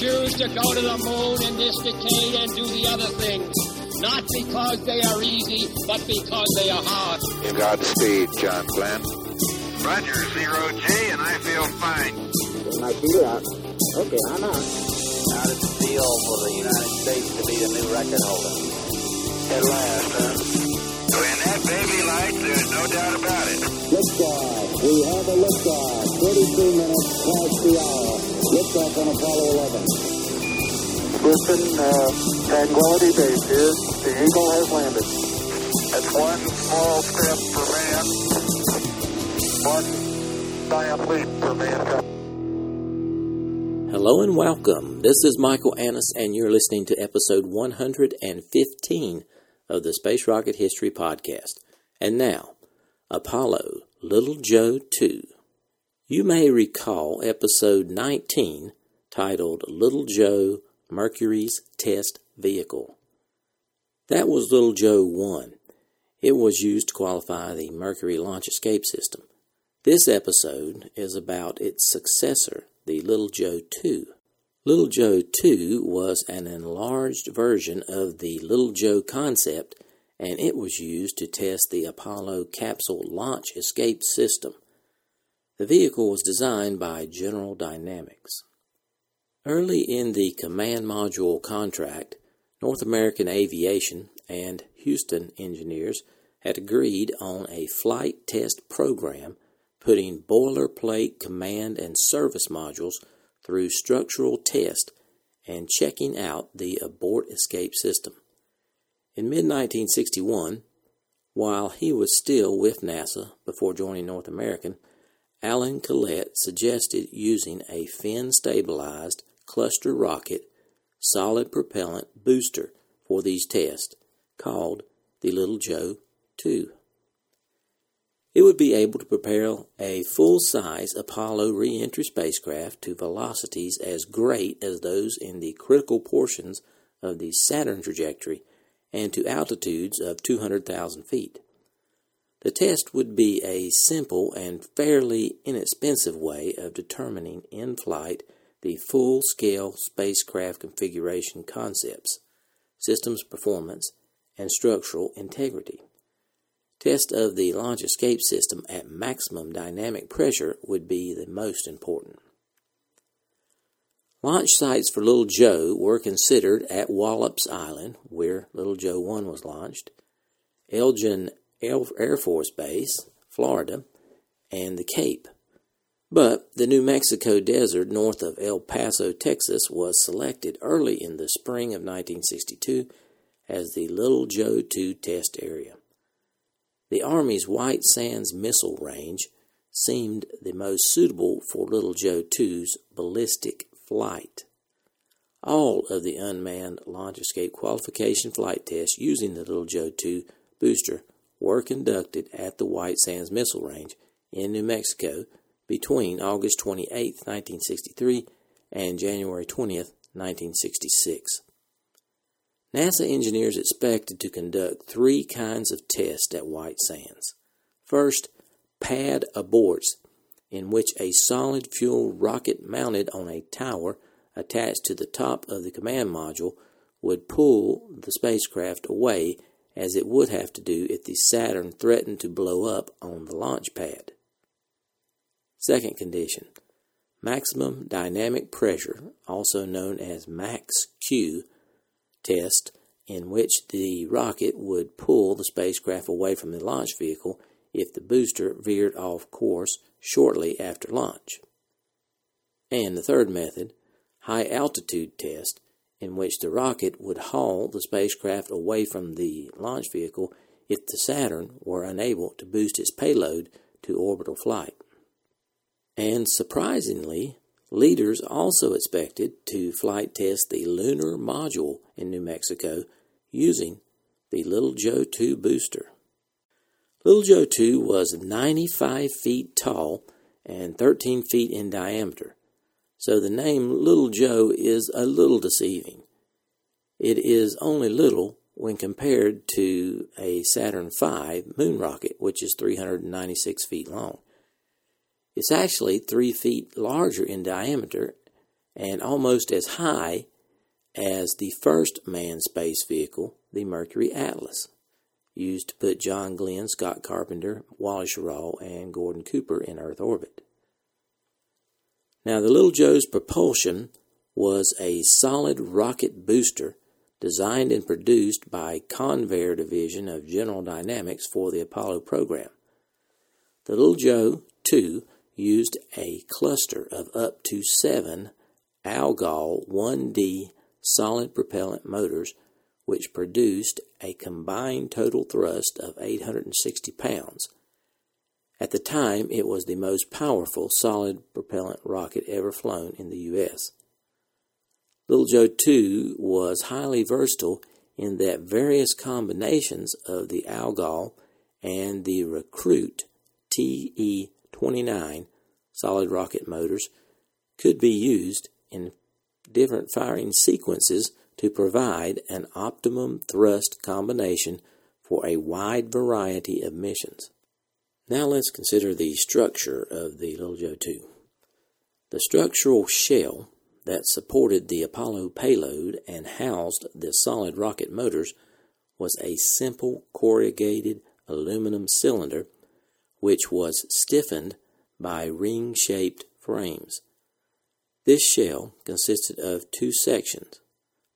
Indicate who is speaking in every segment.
Speaker 1: choose to go to the moon in this decade and do the other things. Not because they are easy, but because they are hard.
Speaker 2: In Godspeed, John Glenn.
Speaker 3: Roger, zero G, and I feel fine.
Speaker 4: My feet out. Okay, I'm out.
Speaker 5: How does it feel for the United States to be the new record holder?
Speaker 3: At last, huh? When that baby lights, there's no doubt about it.
Speaker 4: Liftoff. We have a liftoff. Liftoff on Apollo 11.
Speaker 6: Listen, uh, Tranquility Base here. The Eagle has landed.
Speaker 3: That's one small step for man,
Speaker 6: One giant leap for mankind.
Speaker 7: Hello and welcome. This is Michael Annis, and you're listening to episode 115 of the Space Rocket History Podcast. And now, Apollo Little Joe 2. You may recall episode 19 titled Little Joe Mercury's Test Vehicle. That was Little Joe 1. It was used to qualify the Mercury launch escape system. This episode is about its successor, the Little Joe 2. Little Joe 2 was an enlarged version of the Little Joe concept, and it was used to test the Apollo capsule launch escape system. The vehicle was designed by General Dynamics. Early in the command module contract, North American Aviation and Houston engineers had agreed on a flight test program putting boilerplate command and service modules through structural test and checking out the abort escape system. In mid 1961, while he was still with NASA before joining North American, Alan Kehlet suggested using a fin stabilized cluster rocket solid propellant booster for these tests, called the Little Joe 2. It would be able to propel a full size Apollo re entry spacecraft to velocities as great as those in the critical portions of the Saturn trajectory and to altitudes of 200,000 feet. The test would be a simple and fairly inexpensive way of determining in flight the full scale spacecraft configuration concepts, systems performance, and structural integrity. Test of the launch escape system at maximum dynamic pressure would be the most important. Launch sites for Little Joe were considered at Wallops Island, where Little Joe 1 was launched, Eglin Air Force Base, Florida, and the Cape. But the New Mexico desert north of El Paso, Texas was selected early in the spring of 1962 as the Little Joe II test area. The Army's White Sands Missile Range seemed the most suitable for Little Joe II's ballistic flight. All of the unmanned launch escape qualification flight tests using the Little Joe II booster were conducted at the White Sands Missile Range in New Mexico between August 28, 1963 and January 20, 1966. NASA engineers expected to conduct three kinds of tests at White Sands. First, pad aborts, in which a solid fuel rocket mounted on a tower attached to the top of the command module would pull the spacecraft away as it would have to do if the Saturn threatened to blow up on the launch pad. Second condition maximum dynamic pressure, also known as max Q, test in which the rocket would pull the spacecraft away from the launch vehicle if the booster veered off course shortly after launch. And the third method, high altitude test, in which the rocket would haul the spacecraft away from the launch vehicle if the Saturn were unable to boost its payload to orbital flight. And surprisingly, Leaders also expected to flight test the lunar module in New Mexico using the Little Joe 2 booster. Little Joe 2 was 95 feet tall and 13 feet in diameter, so the name Little Joe is a little deceiving. It is only little when compared to a Saturn V moon rocket, which is 396 feet long. It's actually three feet larger in diameter and almost as high as the first manned space vehicle, the Mercury Atlas, used to put John Glenn, Scott Carpenter, Wally Schirra, and Gordon Cooper in Earth orbit. Now, the Little Joe's propulsion was a solid rocket booster designed and produced by Convair Division of General Dynamics for the Apollo program. The Little Joe 2 used a cluster of up to seven Algol 1D solid propellant motors, which produced a combined total thrust of 860 pounds. At the time, it was the most powerful solid propellant rocket ever flown in the U.S. Little Joe 2 was highly versatile in that various combinations of the Algol and the Recruit TE 29 solid rocket motors could be used in different firing sequences to provide an optimum thrust combination for a wide variety of missions. Now let's consider the structure of the Little Joe 2. The structural shell that supported the Apollo payload and housed the solid rocket motors was a simple corrugated aluminum cylinder which was stiffened by ring shaped frames. This shell consisted of two sections.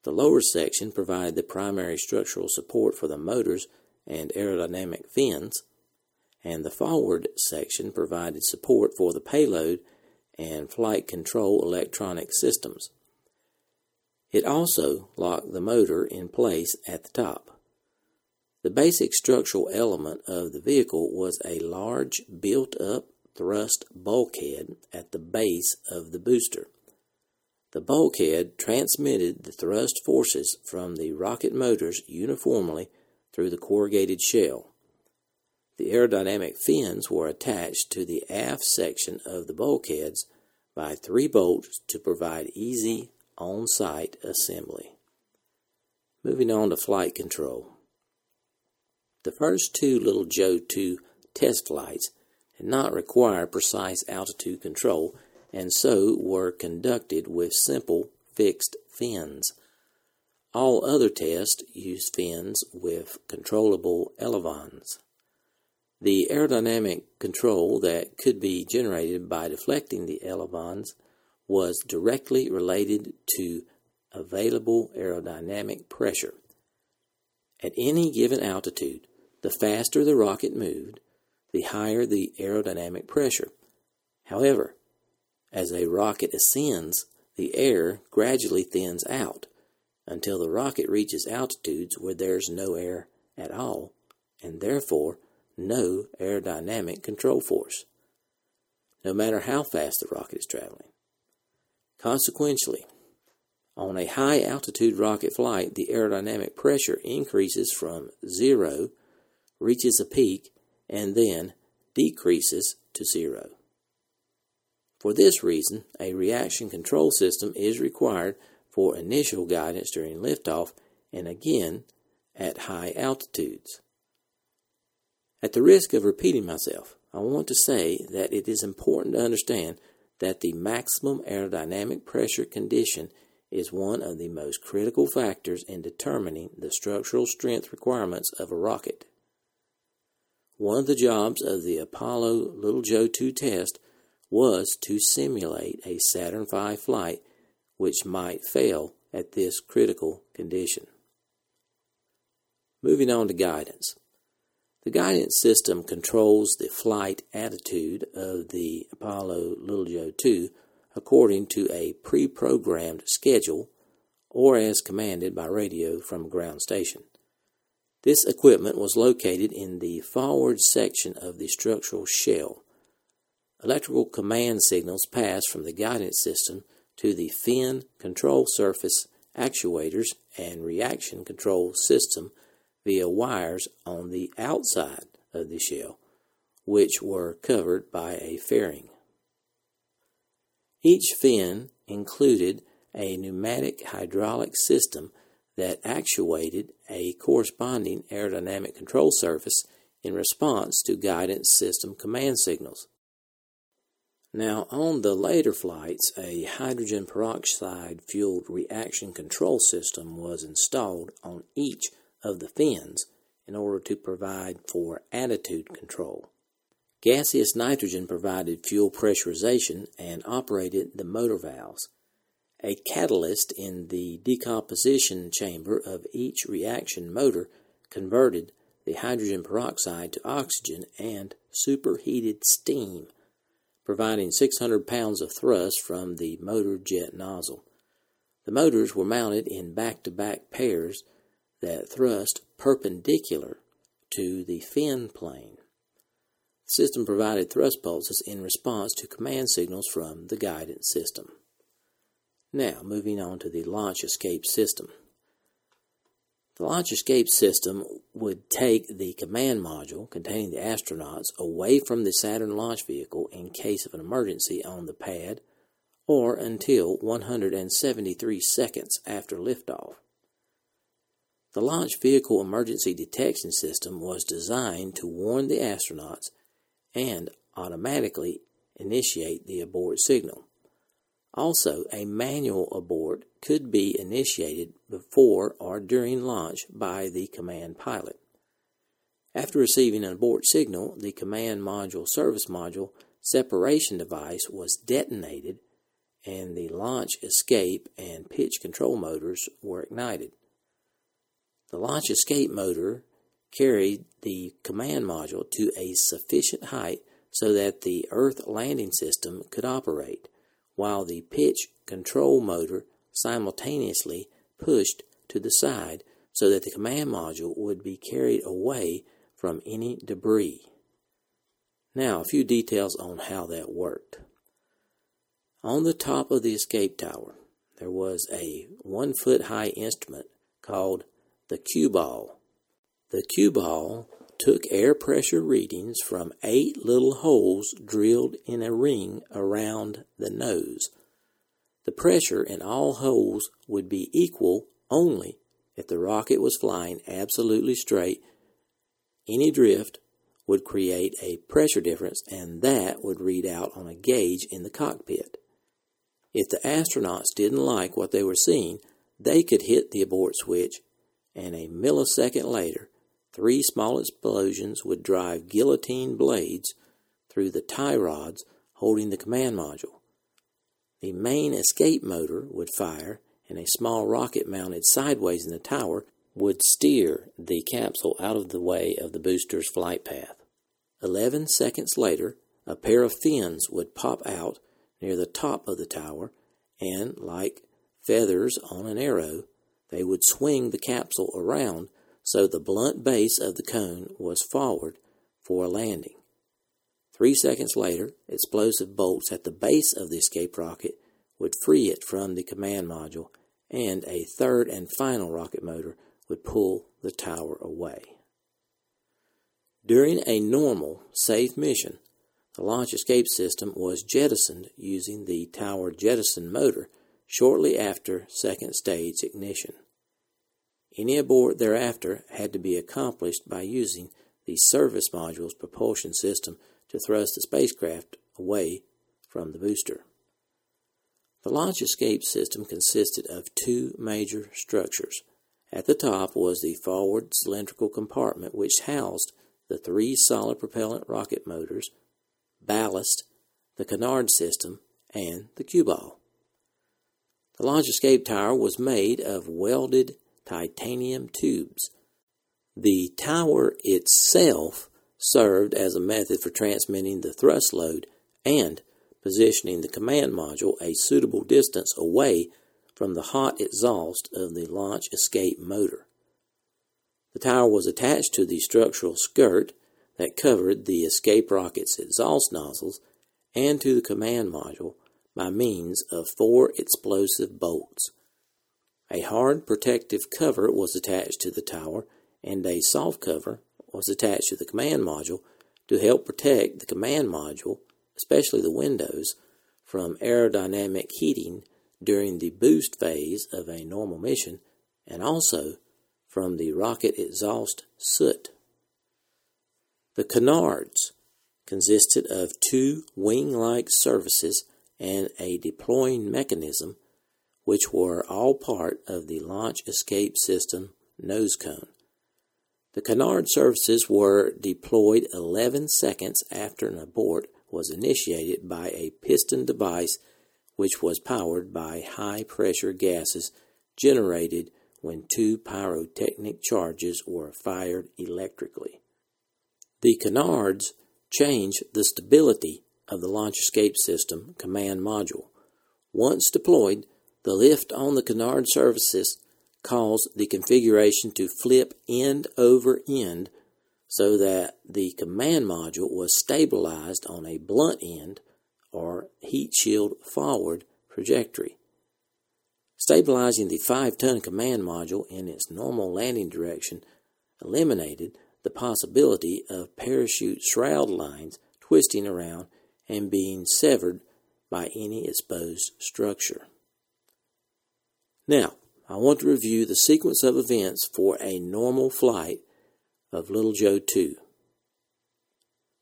Speaker 7: The lower section provided the primary structural support for the motors and aerodynamic fins, and the forward section provided support for the payload and flight control electronic systems. It also locked the motor in place at the top. The basic structural element of the vehicle was a large built up thrust bulkhead at the base of the booster. The bulkhead transmitted the thrust forces from the rocket motors uniformly through the corrugated shell. The aerodynamic fins were attached to the aft section of the bulkheads by three bolts to provide easy on site assembly. Moving on to flight control. The first two Little Joe 2 test flights did not require precise altitude control and so were conducted with simple fixed fins. All other tests used fins with controllable elevons. The aerodynamic control that could be generated by deflecting the elevons was directly related to available aerodynamic pressure. At any given altitude, the faster the rocket moved, the higher the aerodynamic pressure. However, as a rocket ascends, the air gradually thins out until the rocket reaches altitudes where there's no air at all, and therefore no aerodynamic control force, no matter how fast the rocket is traveling. Consequently, on a high altitude rocket flight, the aerodynamic pressure increases from zero, reaches a peak, and then decreases to zero. For this reason, a reaction control system is required for initial guidance during liftoff and again at high altitudes. At the risk of repeating myself, I want to say that it is important to understand that the maximum aerodynamic pressure condition is one of the most critical factors in determining the structural strength requirements of a rocket. One of the jobs of the Apollo Little Joe 2 test was to simulate a Saturn V flight which might fail at this critical condition. Moving on to guidance. The guidance system controls the flight attitude of the Apollo Little Joe 2 according to a pre programmed schedule or as commanded by radio from a ground station. This equipment was located in the forward section of the structural shell. Electrical command signals pass from the guidance system to the fin control surface actuators and reaction control system via wires on the outside of the shell, which were covered by a fairing. Each fin included a pneumatic hydraulic system that actuated a corresponding aerodynamic control surface in response to guidance system command signals. Now, on the later flights, a hydrogen peroxide fueled reaction control system was installed on each of the fins in order to provide for attitude control. Gaseous nitrogen provided fuel pressurization and operated the motor valves. A catalyst in the decomposition chamber of each reaction motor converted the hydrogen peroxide to oxygen and superheated steam, providing 600 pounds of thrust from the motor jet nozzle. The motors were mounted in back to back pairs that thrust perpendicular to the fin plane. The system provided thrust pulses in response to command signals from the guidance system. Now, moving on to the launch escape system. The launch escape system would take the command module containing the astronauts away from the Saturn launch vehicle in case of an emergency on the pad or until 173 seconds after liftoff. The launch vehicle emergency detection system was designed to warn the astronauts and automatically initiate the abort signal. Also, a manual abort could be initiated before or during launch by the command pilot. After receiving an abort signal, the command module service module separation device was detonated and the launch escape and pitch control motors were ignited. The launch escape motor carried the command module to a sufficient height so that the Earth landing system could operate while the pitch control motor simultaneously pushed to the side so that the command module would be carried away from any debris. Now, a few details on how that worked. On the top of the escape tower, there was a one foot high instrument called the cue ball. The cue ball took air pressure readings from eight little holes drilled in a ring around the nose. The pressure in all holes would be equal only if the rocket was flying absolutely straight. Any drift would create a pressure difference, and that would read out on a gauge in the cockpit. If the astronauts didn't like what they were seeing, they could hit the abort switch, and a millisecond later, Three small explosions would drive guillotine blades through the tie rods holding the command module. The main escape motor would fire, and a small rocket mounted sideways in the tower would steer the capsule out of the way of the booster's flight path. Eleven seconds later, a pair of fins would pop out near the top of the tower, and, like feathers on an arrow, they would swing the capsule around so the blunt base of the cone was forward for a landing. Three seconds later, explosive bolts at the base of the escape rocket would free it from the command module, and a third and final rocket motor would pull the tower away. During a normal, safe mission, the launch escape system was jettisoned using the tower jettison motor shortly after second stage ignition. Any abort thereafter had to be accomplished by using the service module's propulsion system to thrust the spacecraft away from the booster. The launch escape system consisted of two major structures. At the top was the forward cylindrical compartment, which housed the three solid propellant rocket motors, ballast, the canard system, and the cue ball. The launch escape tower was made of welded titanium tubes. The tower itself served as a method for transmitting the thrust load and positioning the command module a suitable distance away from the hot exhaust of the launch escape motor. The tower was attached to the structural skirt that covered the escape rocket's exhaust nozzles and to the command module by means of four explosive bolts. A hard protective cover was attached to the tower, and a soft cover was attached to the command module to help protect the command module, especially the windows, from aerodynamic heating during the boost phase of a normal mission, and also from the rocket exhaust soot. The canards consisted of two wing like surfaces and a deploying mechanism, which were all part of the launch escape system nose cone. The canard surfaces were deployed 11 seconds after an abort was initiated by a piston device which was powered by high pressure gases generated when two pyrotechnic charges were fired electrically. The canards change the stability of the launch escape system command module. Once deployed, the lift on the canard surfaces caused the configuration to flip end over end so that the command module was stabilized on a blunt end or heat shield forward trajectory. Stabilizing the 5 ton command module in its normal landing direction eliminated the possibility of parachute shroud lines twisting around and being severed by any exposed structure. Now, I want to review the sequence of events for a normal flight of Little Joe 2.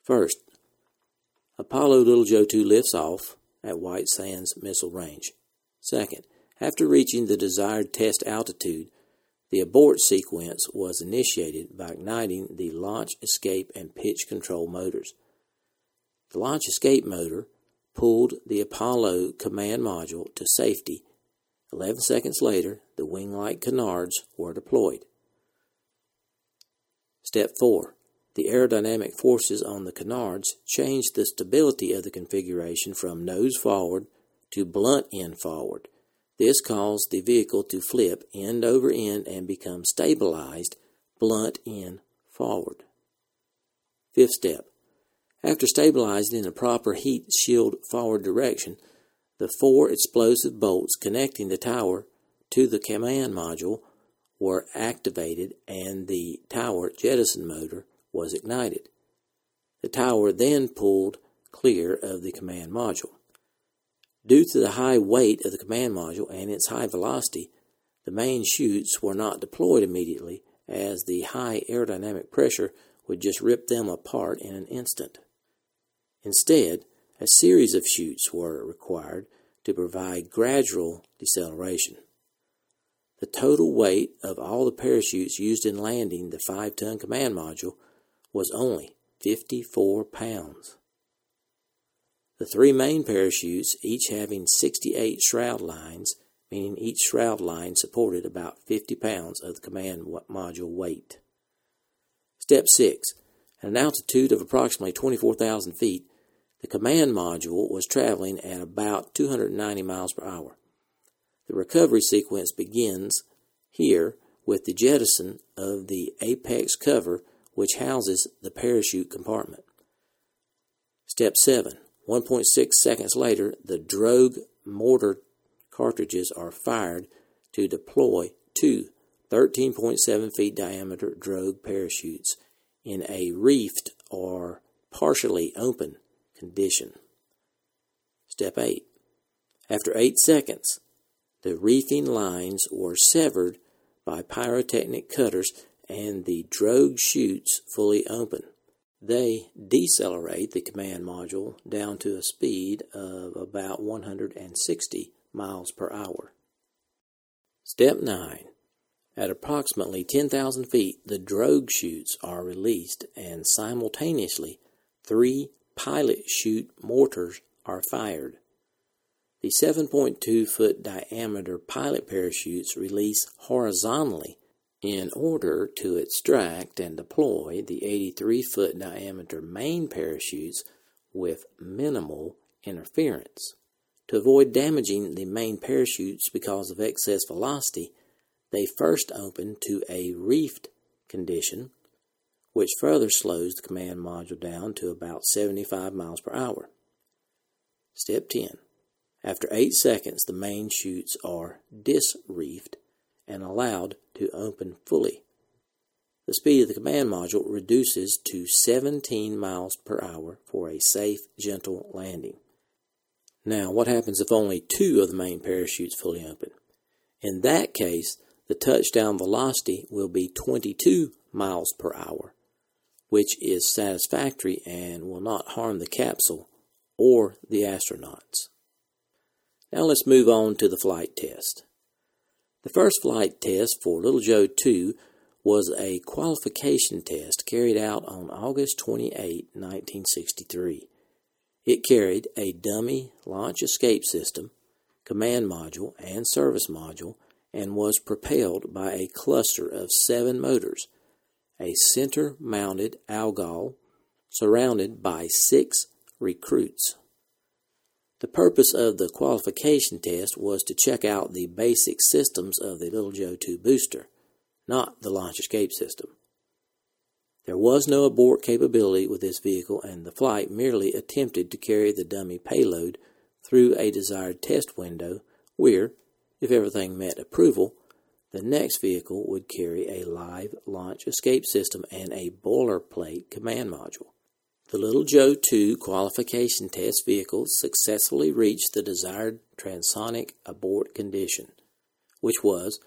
Speaker 7: First, Apollo Little Joe 2 lifts off at White Sands Missile Range. Second, after reaching the desired test altitude, the abort sequence was initiated by igniting the launch, escape, and pitch control motors. The launch escape motor pulled the Apollo command module to safety. Eleven seconds later, the wing-like canards were deployed. Step 4. The aerodynamic forces on the canards changed the stability of the configuration from nose forward to blunt end forward. This caused the vehicle to flip end over end and become stabilized blunt end forward. Fifth step. After stabilizing in the proper heat shield forward direction, the four explosive bolts connecting the tower to the command module were activated and the tower jettison motor was ignited. The tower then pulled clear of the command module. Due to the high weight of the command module and its high velocity, the main chutes were not deployed immediately as the high aerodynamic pressure would just rip them apart in an instant. Instead, a series of chutes were required to provide gradual deceleration. The total weight of all the parachutes used in landing the 5 ton command module was only 54 pounds. The three main parachutes, each having 68 shroud lines, meaning each shroud line supported about 50 pounds of the command module weight. Step 6. At an altitude of approximately 24,000 feet, the command module was traveling at about 290 miles per hour. The recovery sequence begins here with the jettison of the apex cover which houses the parachute compartment. Step 7. 1.6 seconds later, the drogue mortar cartridges are fired to deploy two 13.7 feet diameter drogue parachutes in a reefed or partially open condition. Step 8. After 8 seconds, the reefing lines were severed by pyrotechnic cutters and the drogue chutes fully open. They decelerate the command module down to a speed of about 160 miles per hour. Step 9. At approximately 10,000 feet, the drogue chutes are released, and simultaneously, three pilot chute mortars are fired. The 7.2 foot diameter pilot parachutes release horizontally in order to extract and deploy the 83 foot diameter main parachutes with minimal interference. To avoid damaging the main parachutes because of excess velocity, they first open to a reefed condition, which further slows the command module down to about 75 miles per hour. Step 10. After 8 seconds, the main chutes are disreefed and allowed to open fully. The speed of the command module reduces to 17 miles per hour for a safe, gentle landing. Now, what happens if only two of the main parachutes fully open? In that case, the touchdown velocity will be 22 miles per hour, which is satisfactory and will not harm the capsule or the astronauts. Now let's move on to the flight test. The first flight test for Little Joe 2 was a qualification test carried out on August 28, 1963. It carried a dummy launch escape system, command module, and service module and was propelled by a cluster of seven motors, a center mounted Algol surrounded by six recruits. The purpose of the qualification test was to check out the basic systems of the Little Joe 2 booster, not the launch escape system. There was no abort capability with this vehicle, and the flight merely attempted to carry the dummy payload through a desired test window where, if everything met approval, the next vehicle would carry a live launch escape system and a boilerplate command module. The Little Joe 2 qualification test vehicle successfully reached the desired transonic abort condition, which was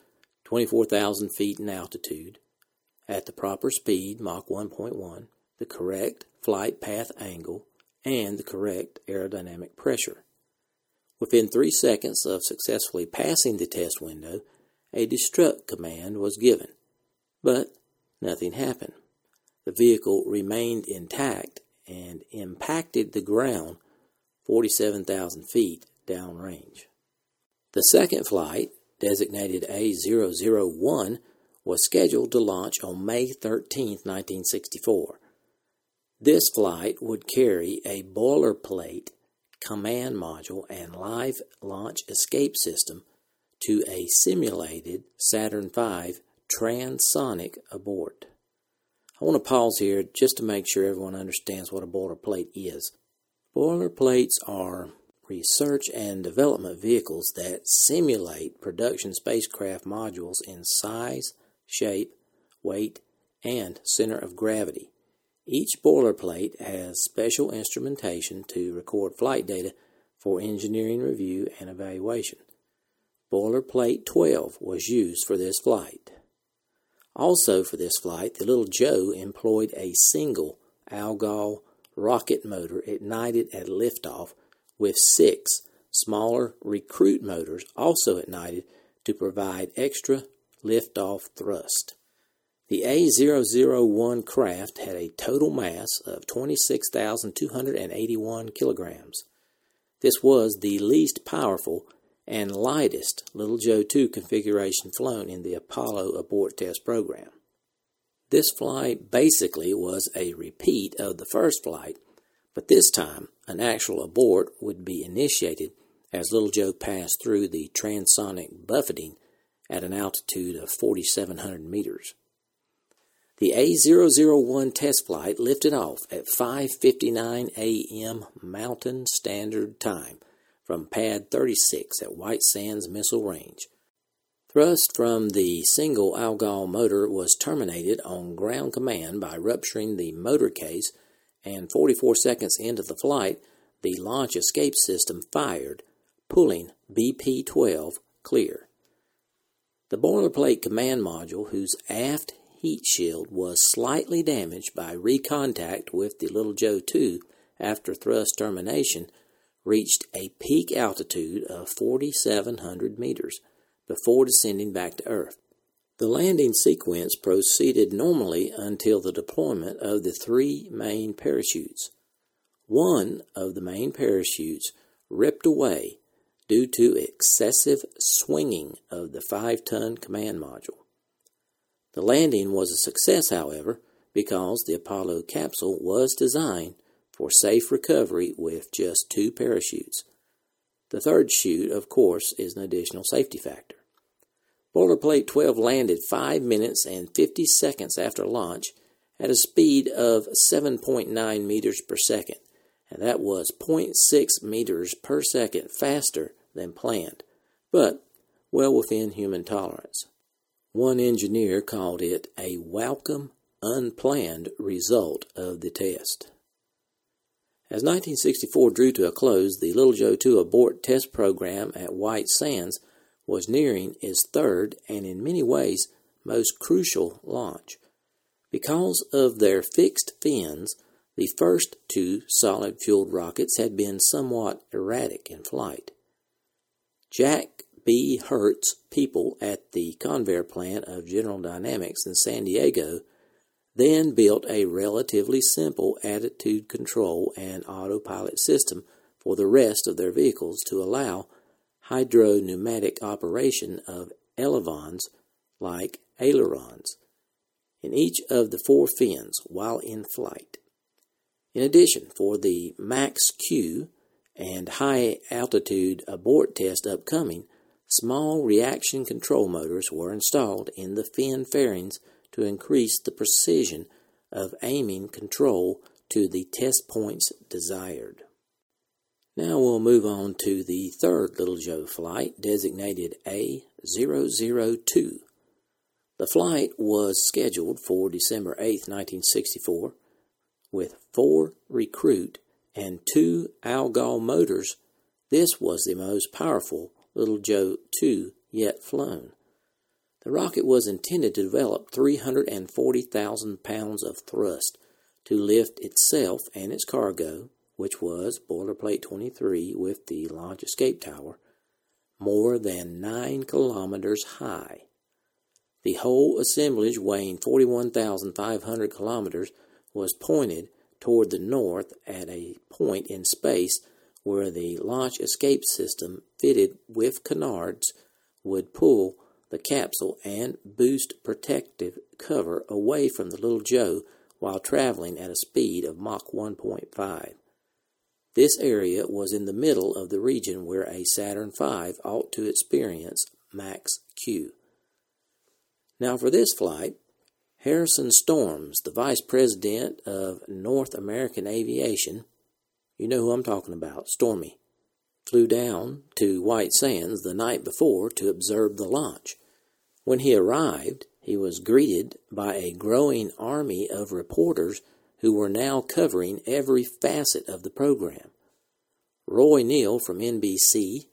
Speaker 7: 24,000 feet in altitude, at the proper speed, Mach 1.1, the correct flight path angle, and the correct aerodynamic pressure. Within three seconds of successfully passing the test window, a destruct command was given, but nothing happened. The vehicle remained intact and impacted the ground 47,000 feet downrange. The second flight, designated A001, was scheduled to launch on May 13, 1964. This flight would carry a boilerplate command module and live launch escape system to a simulated Saturn V transonic abort. I want to pause here just to make sure everyone understands what a boilerplate is. Boilerplates are research and development vehicles that simulate production spacecraft modules in size, shape, weight, and center of gravity. Each boilerplate has special instrumentation to record flight data for engineering review and evaluation. Boilerplate 12 was used for this flight. Also, for this flight, the Little Joe employed a single Algol rocket motor ignited at liftoff with six smaller recruit motors also ignited to provide extra liftoff thrust. The A001 craft had a total mass of 26,281 kilograms. This was the least powerful and lightest Little Joe 2 configuration flown in the Apollo abort test program. This flight basically was a repeat of the first flight, but this time an actual abort would be initiated as Little Joe passed through the transonic buffeting at an altitude of 4,700 meters. The A001 test flight lifted off at 5:59 a.m. Mountain Standard Time from Pad 36 at White Sands Missile Range. Thrust from the single Algol motor was terminated on ground command by rupturing the motor case, and 44 seconds into the flight, the launch escape system fired, pulling BP 12 clear. The boilerplate command module, whose aft heat shield was slightly damaged by recontact with the Little Joe 2 after thrust termination, reached a peak altitude of 4,700 meters before descending back to Earth. The landing sequence proceeded normally until the deployment of the three main parachutes. One of the main parachutes ripped away due to excessive swinging of the 5 ton command module. The landing was a success, however, because the Apollo capsule was designed for safe recovery with just two parachutes. The third chute, of course, is an additional safety factor. Boilerplate 12 landed 5 minutes and 50 seconds after launch at a speed of 7.9 meters per second, and that was 0.6 meters per second faster than planned, but well within human tolerance. One engineer called it a welcome, unplanned result of the test. As 1964 drew to a close, the Little Joe 2 abort test program at White Sands was nearing its third and in many ways most crucial launch. Because of their fixed fins, the first two solid fueled rockets had been somewhat erratic in flight. Jack B. Hertz people at the Convair plant of General Dynamics in San Diego then built a relatively simple attitude control and autopilot system for the rest of their vehicles to allow hydropneumatic operation of elevons like ailerons in each of the four fins while in flight. In addition, for the Max Q and high altitude abort test upcoming, small reaction control motors were installed in the fin fairings to increase the precision of aiming control to the test points desired. Now we'll move on to the third Little Joe flight, designated A002. The flight was scheduled for December 8, 1964, with four recruit and two Algol motors. This was the most powerful Little Joe 2 yet flown. The rocket was intended to develop 340,000 pounds of thrust to lift itself and its cargo, which was boilerplate 23 with the launch escape tower, more than 9 kilometers high. The whole assemblage, weighing 41,500 kilometers, was pointed toward the north at a point in space where the launch escape system fitted with canards would pull the capsule and boost protective cover away from the little Joe while traveling at a speed of Mach 1.5. This area was in the middle of the region where a Saturn V ought to experience Max Q. Now, for this flight, Harrison Storms, the Vice President of North American Aviation, you know who I'm talking about, Stormy, flew down to White Sands the night before to observe the launch. When he arrived, he was greeted by a growing army of reporters who were now covering every facet of the program. Roy Neal from NBC,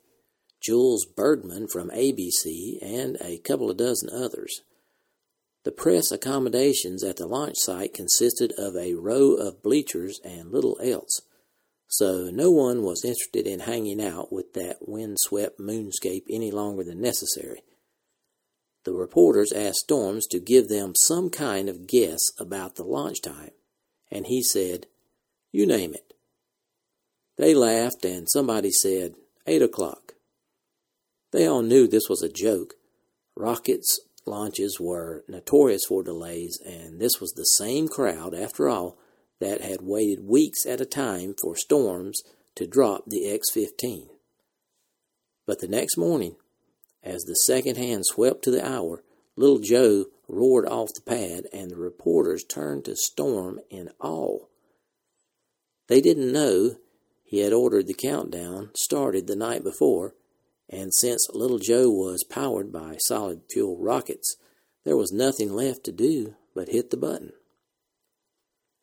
Speaker 7: Jules Bergman from ABC, and a couple of dozen others. The press accommodations at the launch site consisted of a row of bleachers and little else so no one was interested in hanging out with that windswept moonscape any longer than necessary. The reporters asked Storms to give them some kind of guess about the launch time, and he said, You name it. They laughed, and somebody said, Eight o'clock. They all knew this was a joke. Rockets launches were notorious for delays, and this was the same crowd, after all, that had waited weeks at a time for Storms to drop the X 15. But the next morning, as the second hand swept to the hour, little Joe roared off the pad, and the reporters turned to Storm in awe. They didn't know he had ordered the countdown started the night before, and since Little Joe was powered by solid fuel rockets, there was nothing left to do but hit the button.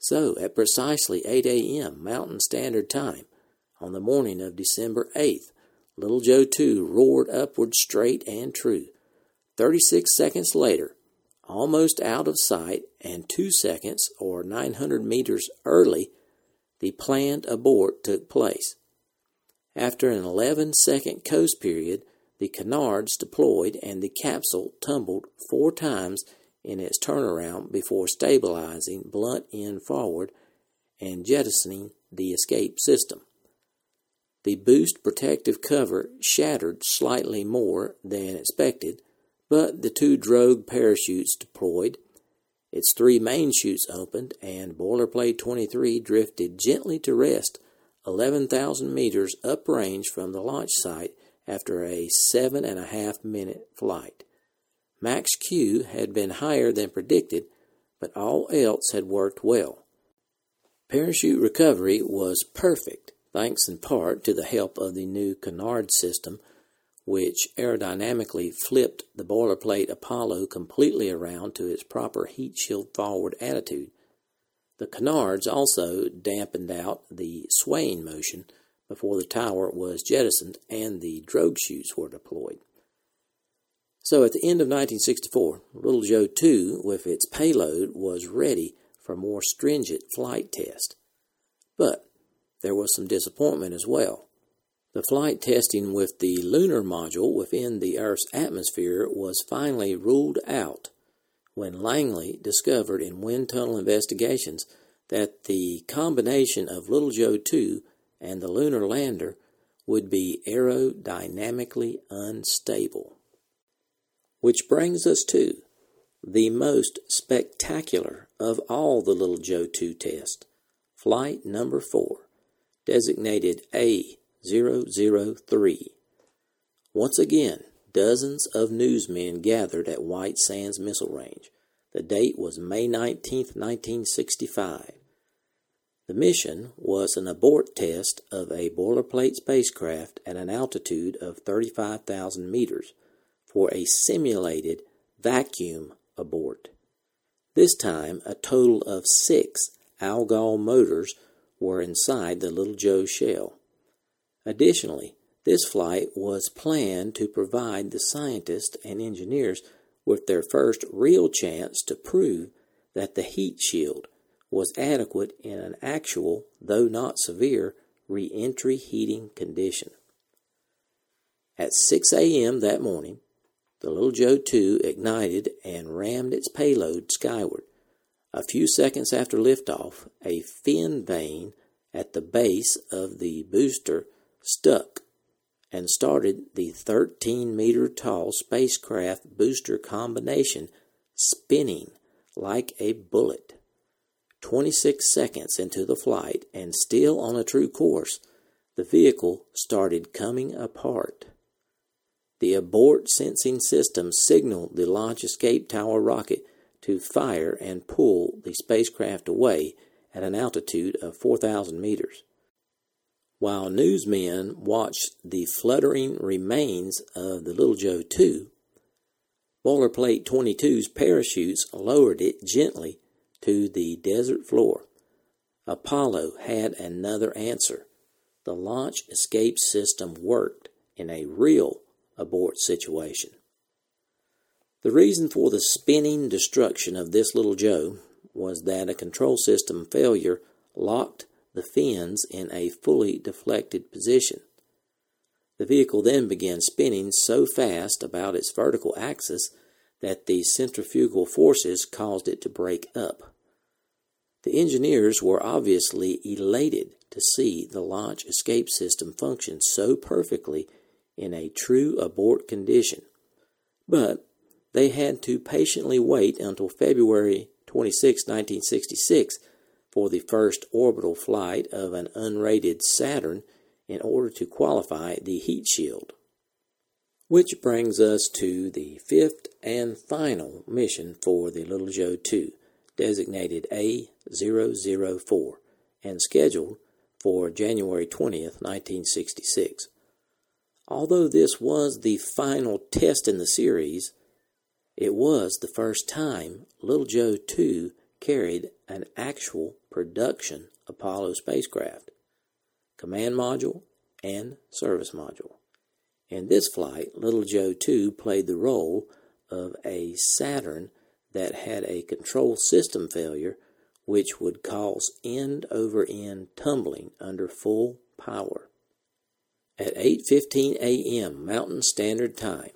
Speaker 7: So, at precisely 8 a.m. Mountain Standard Time, on the morning of December 8th, Little Joe 2 roared upward straight and true. 36 seconds later, almost out of sight and 2 seconds or 900 meters early, the planned abort took place. After an 11 second coast period, the canards deployed and the capsule tumbled four times in its turnaround before stabilizing blunt end forward and jettisoning the escape system. The boost protective cover shattered slightly more than expected, but the two drogue parachutes deployed. Its three main chutes opened, and boilerplate 23 drifted gently to rest 11,000 meters uprange from the launch site after a seven and a half minute flight. Max Q had been higher than predicted, but all else had worked well. Parachute recovery was perfect, thanks in part to the help of the new canard system, which aerodynamically flipped the boilerplate Apollo completely around to its proper heat shield forward attitude. The canards also dampened out the swaying motion before the tower was jettisoned and the drogue chutes were deployed. So at the end of 1964, Little Joe 2, with its payload, was ready for more stringent flight test. But there was some disappointment as well. The flight testing with the lunar module within the Earth's atmosphere was finally ruled out when Langley discovered in wind tunnel investigations that the combination of Little Joe 2 and the lunar lander would be aerodynamically unstable. Which brings us to the most spectacular of all the Little Joe 2 tests, flight number 4, designated A003. Once again, dozens of newsmen gathered at White Sands Missile Range. The date was May 19, 1965. The mission was an abort test of a boilerplate spacecraft at an altitude of 35,000 meters for a simulated vacuum abort. This time, a total of six Algol motors were inside the Little Joe shell. Additionally, this flight was planned to provide the scientists and engineers with their first real chance to prove that the heat shield was adequate in an actual, though not severe, re entry heating condition. At 6 a.m. that morning, the Little Joe 2 ignited and rammed its payload skyward. A few seconds after liftoff, a fin vane at the base of the booster stuck and started the 13 meter tall spacecraft booster combination spinning like a bullet. 26 seconds into the flight and still on a true course, the vehicle started coming apart. The abort sensing system signaled the launch escape tower rocket to fire and pull the spacecraft away at an altitude of 4,000 meters. While newsmen watched the fluttering remains of the Little Joe 2, Boilerplate 22's parachutes lowered it gently to the desert floor. Apollo had another answer. The launch escape system worked in a real abort situation. The reason for the spinning destruction of this little Joe was that a control system failure locked the fins in a fully deflected position. The vehicle then began spinning so fast about its vertical axis that the centrifugal forces caused it to break up. The engineers were obviously elated to see the launch escape system function so perfectly in a true abort condition. But they had to patiently wait until February 26, 1966, for the first orbital flight of an uprated Saturn in order to qualify the heat shield. Which brings us to the fifth and final mission for the Little Joe 2, designated A004 and scheduled for January 20th, 1966. Although this was the final test in the series, it was the first time Little Joe 2 carried an actual production Apollo spacecraft, command module, and service module. In this flight, Little Joe 2 played the role of a Saturn that had a control system failure which would cause end over end tumbling under full power. At 8:15 a.m. Mountain Standard Time,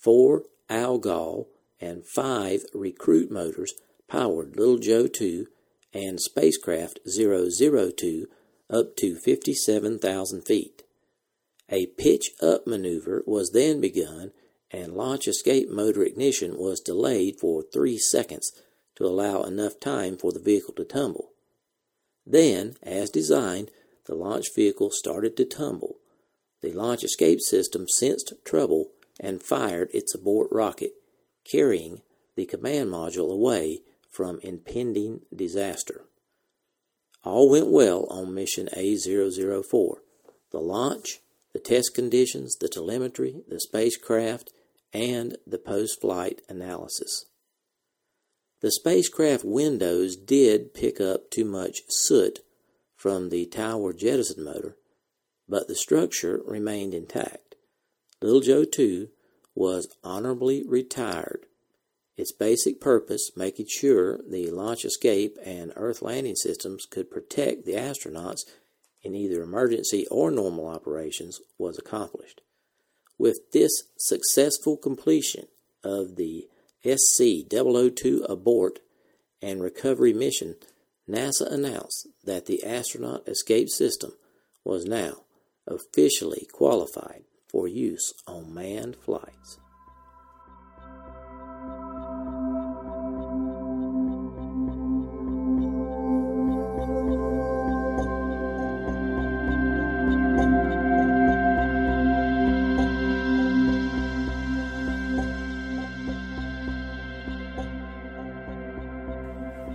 Speaker 7: 4 Algol and 5 recruit motors powered Little Joe 2 and spacecraft 002 up to 57,000 feet. A pitch up maneuver was then begun and launch escape motor ignition was delayed for three seconds to allow enough time for the vehicle to tumble. Then, as designed, the launch vehicle started to tumble. The launch escape system sensed trouble and fired its abort rocket, carrying the command module away from impending disaster. All went well on mission A004. The launch, the test conditions, the telemetry, the spacecraft, and the post flight analysis. The spacecraft windows did pick up too much soot from the tower jettison motor, but the structure remained intact. Little Joe 2 was honorably retired. Its basic purpose, making sure the launch escape and Earth landing systems could protect the astronauts in either emergency or normal operations, was accomplished. With this successful completion of the SC 002 abort and recovery mission, NASA announced that the astronaut escape system was now officially qualified for use on manned flights.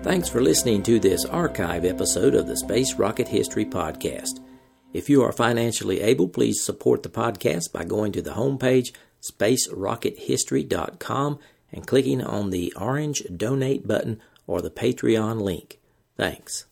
Speaker 7: Thanks for listening to this archive episode of the Space Rocket History Podcast. If you are financially able, please support the podcast by going to the homepage, spacerockethistory.com, and clicking on the orange donate button or the Patreon link. Thanks.